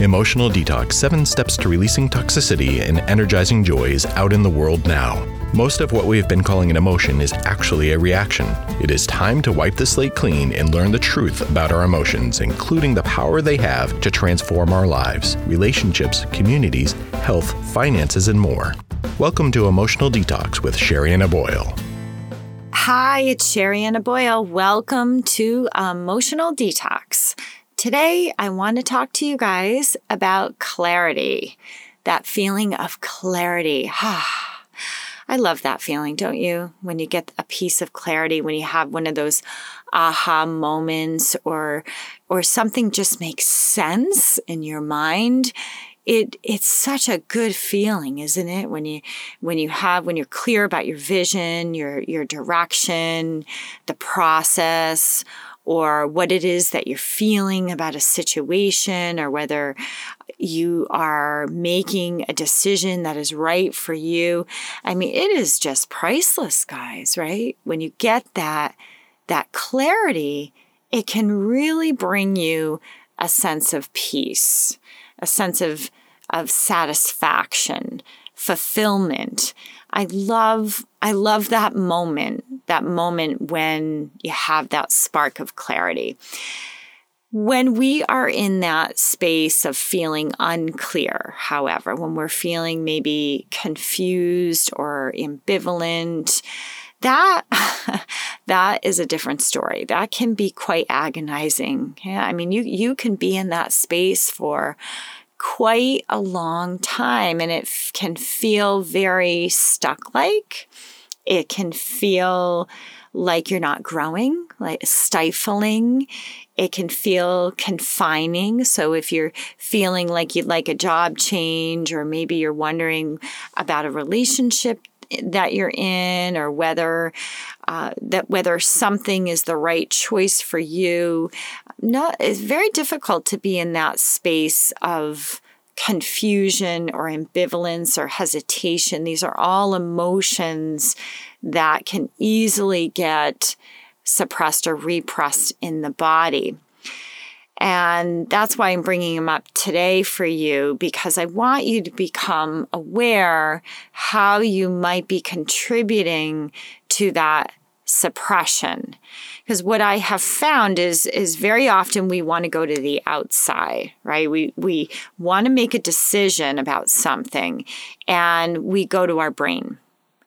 Emotional Detox Seven Steps to Releasing Toxicity and Energizing Joys Out in the World Now. Most of what we have been calling an emotion is actually a reaction. It is time to wipe the slate clean and learn the truth about our emotions, including the power they have to transform our lives, relationships, communities, health, finances, and more. Welcome to Emotional Detox with Sherianna Boyle. Hi, it's Sherianna Boyle. Welcome to Emotional Detox. Today, I want to talk to you guys about clarity, that feeling of clarity. I love that feeling, don't you? When you get a piece of clarity, when you have one of those aha moments or or something just makes sense in your mind. It it's such a good feeling, isn't it? When you when you have when you're clear about your vision, your your direction, the process, or what it is that you're feeling about a situation or whether you are making a decision that is right for you. I mean, it is just priceless, guys, right? When you get that that clarity, it can really bring you a sense of peace, a sense of of satisfaction, fulfillment. I love I love that moment, that moment when you have that spark of clarity. When we are in that space of feeling unclear, however, when we're feeling maybe confused or ambivalent, that that is a different story. That can be quite agonizing. Yeah, I mean, you you can be in that space for quite a long time and it f- can feel very stuck like. It can feel like you're not growing, like stifling. It can feel confining. So if you're feeling like you'd like a job change, or maybe you're wondering about a relationship that you're in or whether uh, that whether something is the right choice for you not it's very difficult to be in that space of confusion or ambivalence or hesitation. These are all emotions that can easily get suppressed or repressed in the body. And that's why I'm bringing them up today for you because I want you to become aware how you might be contributing to that suppression. Because what I have found is is very often we want to go to the outside, right? We we want to make a decision about something and we go to our brain.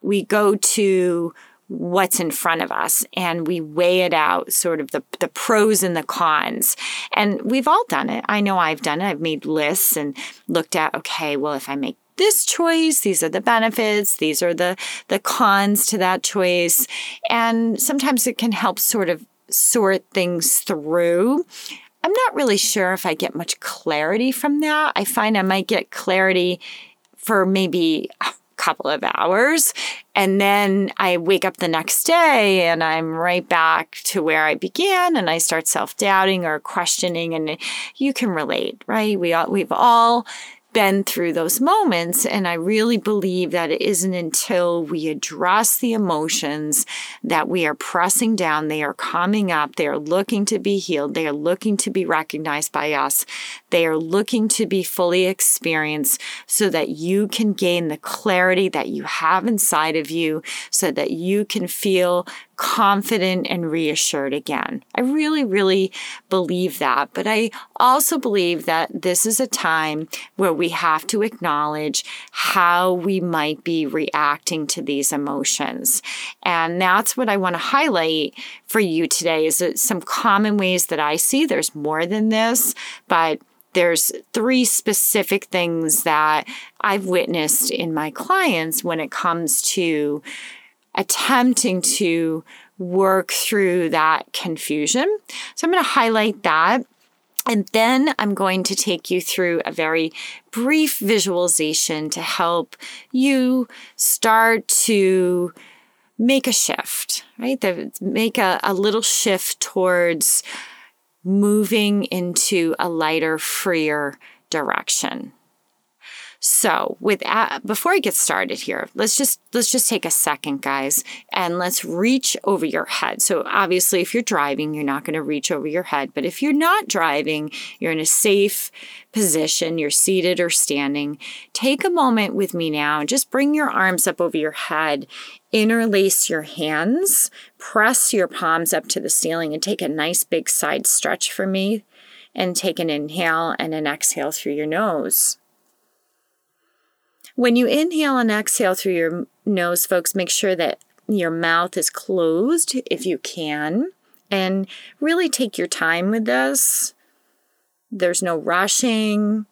We go to what's in front of us and we weigh it out sort of the, the pros and the cons and we've all done it i know i've done it i've made lists and looked at okay well if i make this choice these are the benefits these are the the cons to that choice and sometimes it can help sort of sort things through i'm not really sure if i get much clarity from that i find i might get clarity for maybe a couple of hours. And then I wake up the next day and I'm right back to where I began and I start self doubting or questioning. And you can relate, right? We all, we've all been through those moments. And I really believe that it isn't until we address the emotions that we are pressing down, they are coming up, they are looking to be healed, they are looking to be recognized by us, they are looking to be fully experienced so that you can gain the clarity that you have inside of you, so that you can feel confident and reassured again. I really, really believe that. But I also believe that this is a time where we have to acknowledge how we might be reacting to these emotions. And that's what I want to highlight for you today is some common ways that I see. There's more than this, but there's three specific things that I've witnessed in my clients when it comes to attempting to work through that confusion. So I'm going to highlight that. And then I'm going to take you through a very brief visualization to help you start to make a shift, right? The, make a, a little shift towards moving into a lighter, freer direction. So, with before I get started here, let's just let's just take a second, guys, and let's reach over your head. So, obviously, if you're driving, you're not going to reach over your head, but if you're not driving, you're in a safe position, you're seated or standing. Take a moment with me now and just bring your arms up over your head. Interlace your hands, press your palms up to the ceiling, and take a nice big side stretch for me. And take an inhale and an exhale through your nose. When you inhale and exhale through your nose, folks, make sure that your mouth is closed if you can. And really take your time with this. There's no rushing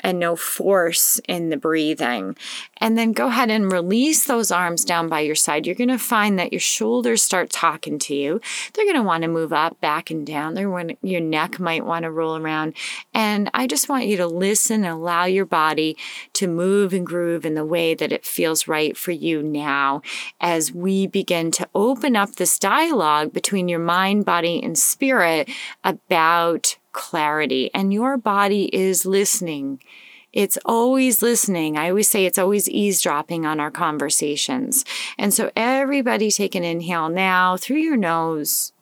and no force in the breathing. And then go ahead and release those arms down by your side. You're going to find that your shoulders start talking to you. They're going to want to move up, back, and down. They're when your neck might want to roll around. And I just want you to listen and allow your body to move and groove in the way that it feels right for you now as we begin to open up this dialogue between your mind, body, and spirit about clarity, and your body is listening. It's always listening. I always say it's always eavesdropping on our conversations. And so, everybody take an inhale now through your nose,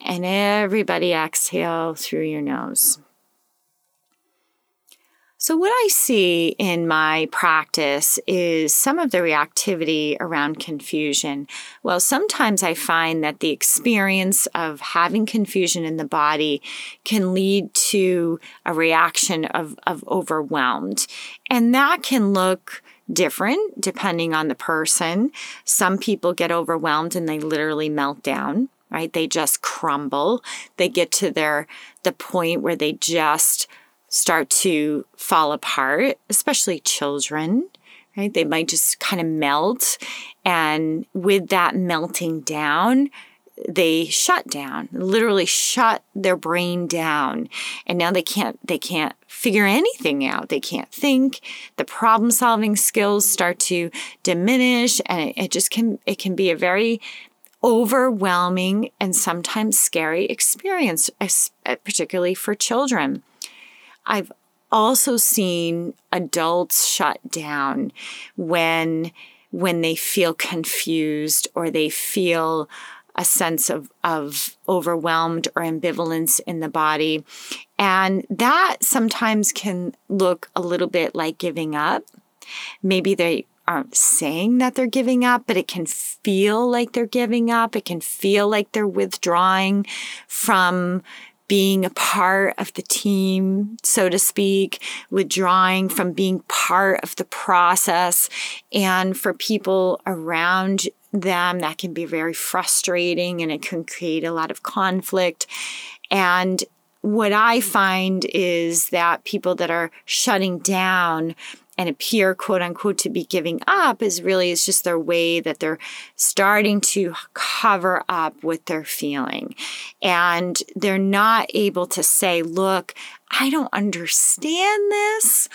and everybody exhale through your nose. So, what I see in my practice is some of the reactivity around confusion. Well, sometimes I find that the experience of having confusion in the body can lead to a reaction of, of overwhelmed. And that can look different depending on the person. Some people get overwhelmed and they literally melt down right they just crumble they get to their the point where they just start to fall apart, especially children, right? They might just kind of melt. And with that melting down, they shut down literally shut their brain down and now they can't they can't figure anything out they can't think the problem solving skills start to diminish and it, it just can it can be a very overwhelming and sometimes scary experience particularly for children I've also seen adults shut down when when they feel confused or they feel a sense of, of overwhelmed or ambivalence in the body. And that sometimes can look a little bit like giving up. Maybe they aren't saying that they're giving up, but it can feel like they're giving up. It can feel like they're withdrawing from being a part of the team, so to speak, withdrawing from being part of the process. And for people around them, that can be very frustrating and it can create a lot of conflict. And what I find is that people that are shutting down and appear quote unquote to be giving up is really is just their way that they're starting to cover up what they're feeling. And they're not able to say look i don't understand this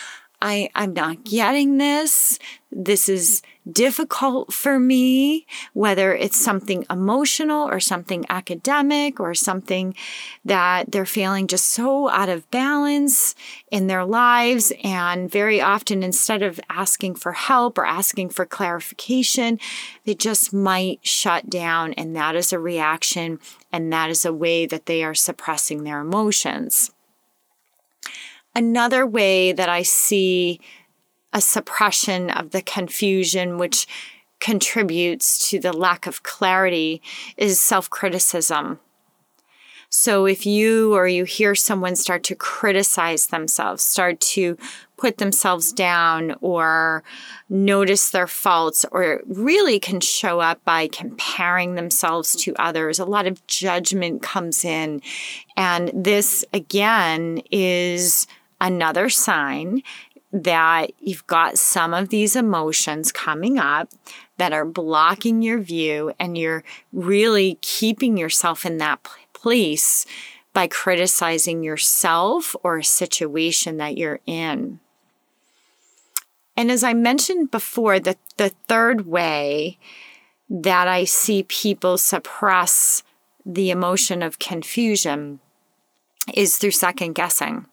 I, I'm not getting this. This is difficult for me, whether it's something emotional or something academic or something that they're feeling just so out of balance in their lives. And very often, instead of asking for help or asking for clarification, they just might shut down. And that is a reaction, and that is a way that they are suppressing their emotions. Another way that I see a suppression of the confusion, which contributes to the lack of clarity, is self criticism. So if you or you hear someone start to criticize themselves, start to put themselves down or notice their faults, or really can show up by comparing themselves to others, a lot of judgment comes in. And this, again, is another sign that you've got some of these emotions coming up that are blocking your view and you're really keeping yourself in that place by criticizing yourself or a situation that you're in. And as I mentioned before, the, the third way that I see people suppress the emotion of confusion is through second guessing.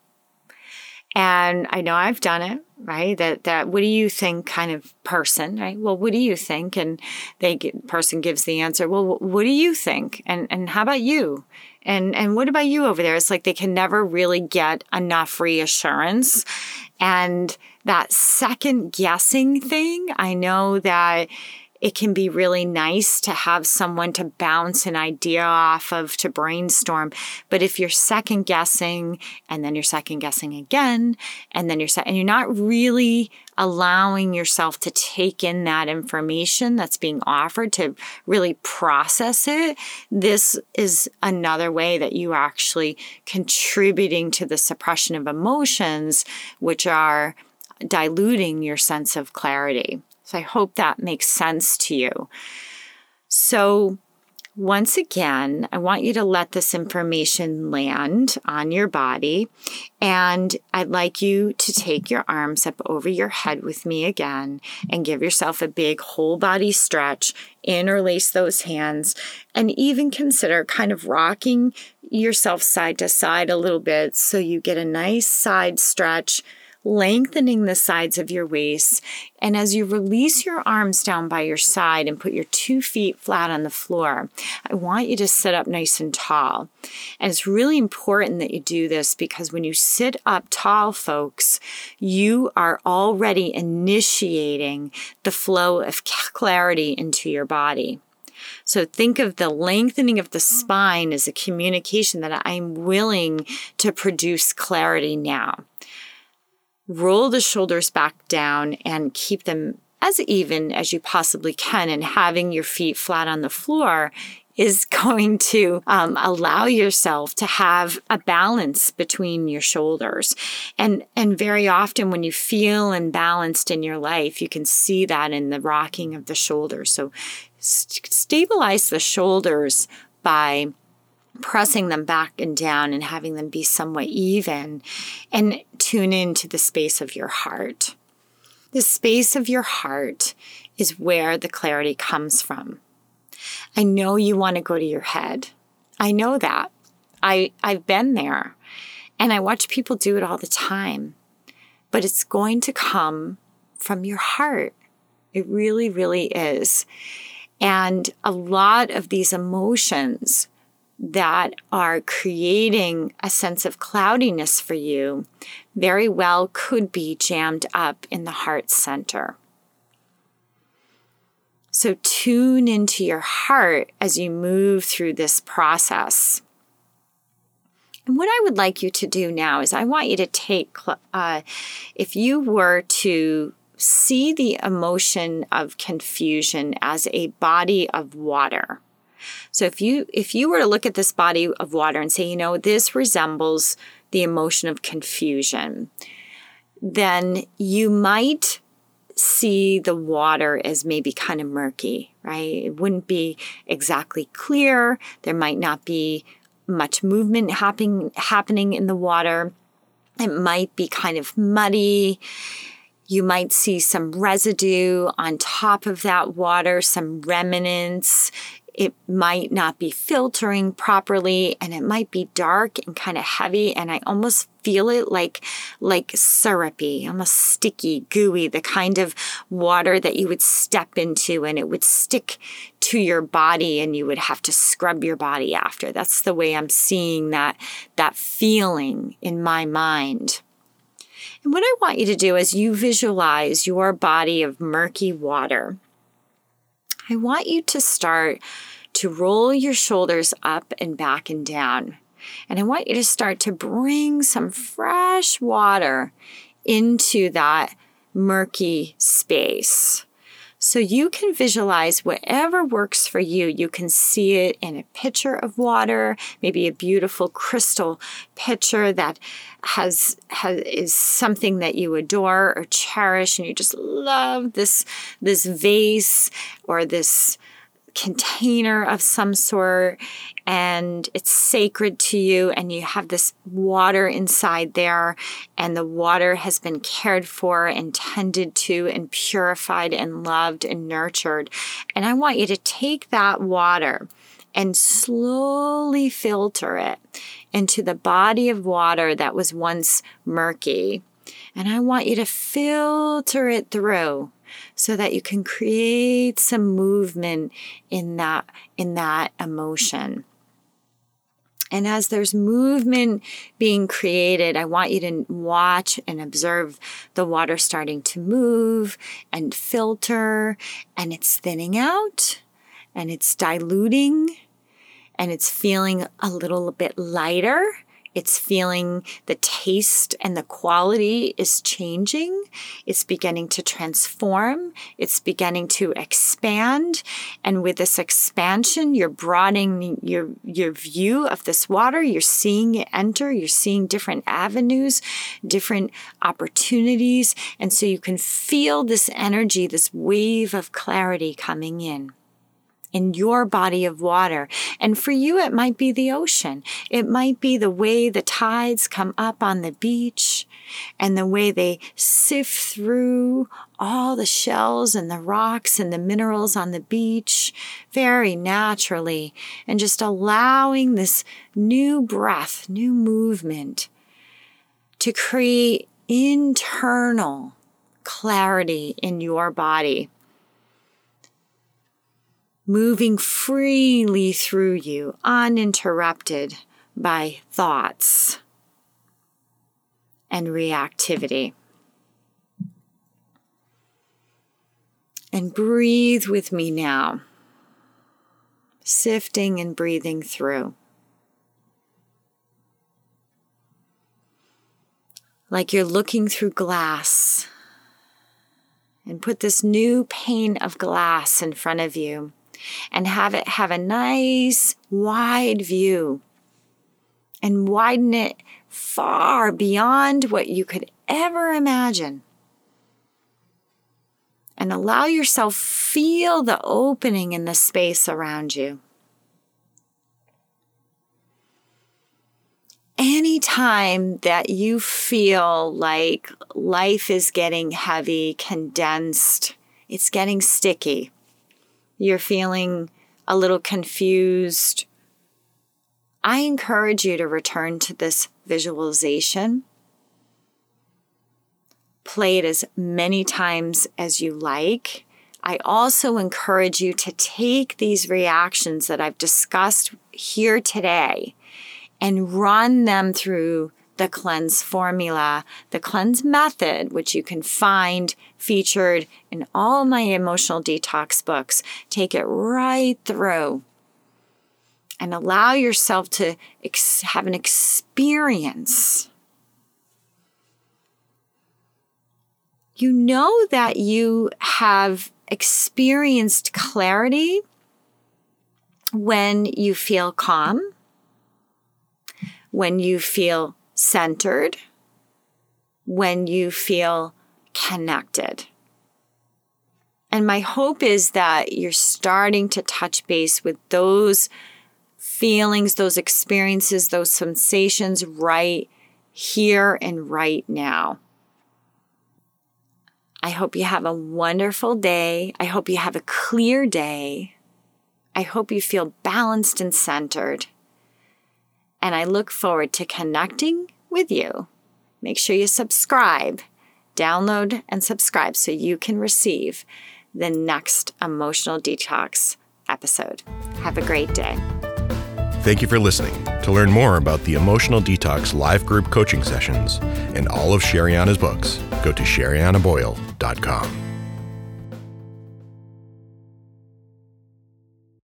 And I know I've done it, right? That that what do you think kind of person, right? Well, what do you think? And they get, person gives the answer. Well, what do you think? And and how about you? And and what about you over there? It's like they can never really get enough reassurance. And that second guessing thing, I know that it can be really nice to have someone to bounce an idea off of to brainstorm. But if you're second guessing and then you're second guessing again, and then you're and you're not really allowing yourself to take in that information that's being offered to really process it, this is another way that you are actually contributing to the suppression of emotions, which are diluting your sense of clarity. So I hope that makes sense to you. So, once again, I want you to let this information land on your body. And I'd like you to take your arms up over your head with me again and give yourself a big whole body stretch. Interlace those hands and even consider kind of rocking yourself side to side a little bit so you get a nice side stretch lengthening the sides of your waist. And as you release your arms down by your side and put your two feet flat on the floor, I want you to sit up nice and tall. And it's really important that you do this because when you sit up tall, folks, you are already initiating the flow of clarity into your body. So think of the lengthening of the spine as a communication that I'm willing to produce clarity now roll the shoulders back down and keep them as even as you possibly can. And having your feet flat on the floor is going to um, allow yourself to have a balance between your shoulders. And, and very often when you feel imbalanced in your life, you can see that in the rocking of the shoulders. So st- stabilize the shoulders by pressing them back and down and having them be somewhat even and tune into the space of your heart. The space of your heart is where the clarity comes from. I know you want to go to your head. I know that. I, I've been there and I watch people do it all the time. But it's going to come from your heart. It really, really is. And a lot of these emotions that are creating a sense of cloudiness for you very well could be jammed up in the heart center. So tune into your heart as you move through this process. And what I would like you to do now is I want you to take, uh, if you were to see the emotion of confusion as a body of water so if you if you were to look at this body of water and say, you know, this resembles the emotion of confusion, then you might see the water as maybe kind of murky, right? It wouldn't be exactly clear. There might not be much movement happening happening in the water. It might be kind of muddy. You might see some residue on top of that water, some remnants it might not be filtering properly and it might be dark and kind of heavy and I almost feel it like like syrupy, almost sticky, gooey, the kind of water that you would step into and it would stick to your body and you would have to scrub your body after. That's the way I'm seeing that that feeling in my mind. And what I want you to do is you visualize your body of murky water. I want you to start to roll your shoulders up and back and down. And I want you to start to bring some fresh water into that murky space. So you can visualize whatever works for you. You can see it in a pitcher of water, maybe a beautiful crystal pitcher that has, has is something that you adore or cherish and you just love this this vase or this container of some sort and it's sacred to you and you have this water inside there and the water has been cared for and tended to and purified and loved and nurtured. And i want you to take that water and slowly filter it into the body of water that was once murky. And I want you to filter it through so that you can create some movement in that in that emotion. And as there's movement being created, I want you to watch and observe the water starting to move and filter, and it's thinning out and it's diluting and it's feeling a little bit lighter it's feeling the taste and the quality is changing. It's beginning to transform. It's beginning to expand. And with this expansion, you're broadening your, your view of this water. You're seeing it enter. You're seeing different avenues, different opportunities. And so you can feel this energy, this wave of clarity coming in in your body of water. And for you, it might be the ocean. It might be the way the tides come up on the beach and the way they sift through all the shells and the rocks and the minerals on the beach very naturally and just allowing this new breath, new movement to create internal clarity in your body moving freely through you, uninterrupted by thoughts and reactivity. And breathe with me now, sifting and breathing through. Like you're looking through glass and put this new pane of glass in front of you and have it have a nice wide view and widen it far beyond what you could ever imagine. And allow yourself feel the opening in the space around you. Anytime that you feel like life is getting heavy, condensed, it's getting sticky, you're feeling a little confused, I encourage you to return to this visualization. Play it as many times as you like. I also encourage you to take these reactions that I've discussed here today and run them through the cleanse formula, the cleanse method, which you can find featured in all my emotional detox books. Take it right through and allow yourself to ex- have an experience. You know that you have experienced clarity when you feel calm, when you feel centered, when you feel connected. And my hope is that you're starting to touch base with those feelings, those experiences, those sensations right here and right now. I hope you have a wonderful day. I hope you have a clear day. I hope you feel balanced and centered and I look forward to connecting with you. Make sure you subscribe, download, and subscribe so you can receive the next emotional detox episode. Have a great day. Thank you for listening. To learn more about the Emotional Detox live group coaching sessions and all of Sherianna's books, go to sheriannaboyle.com.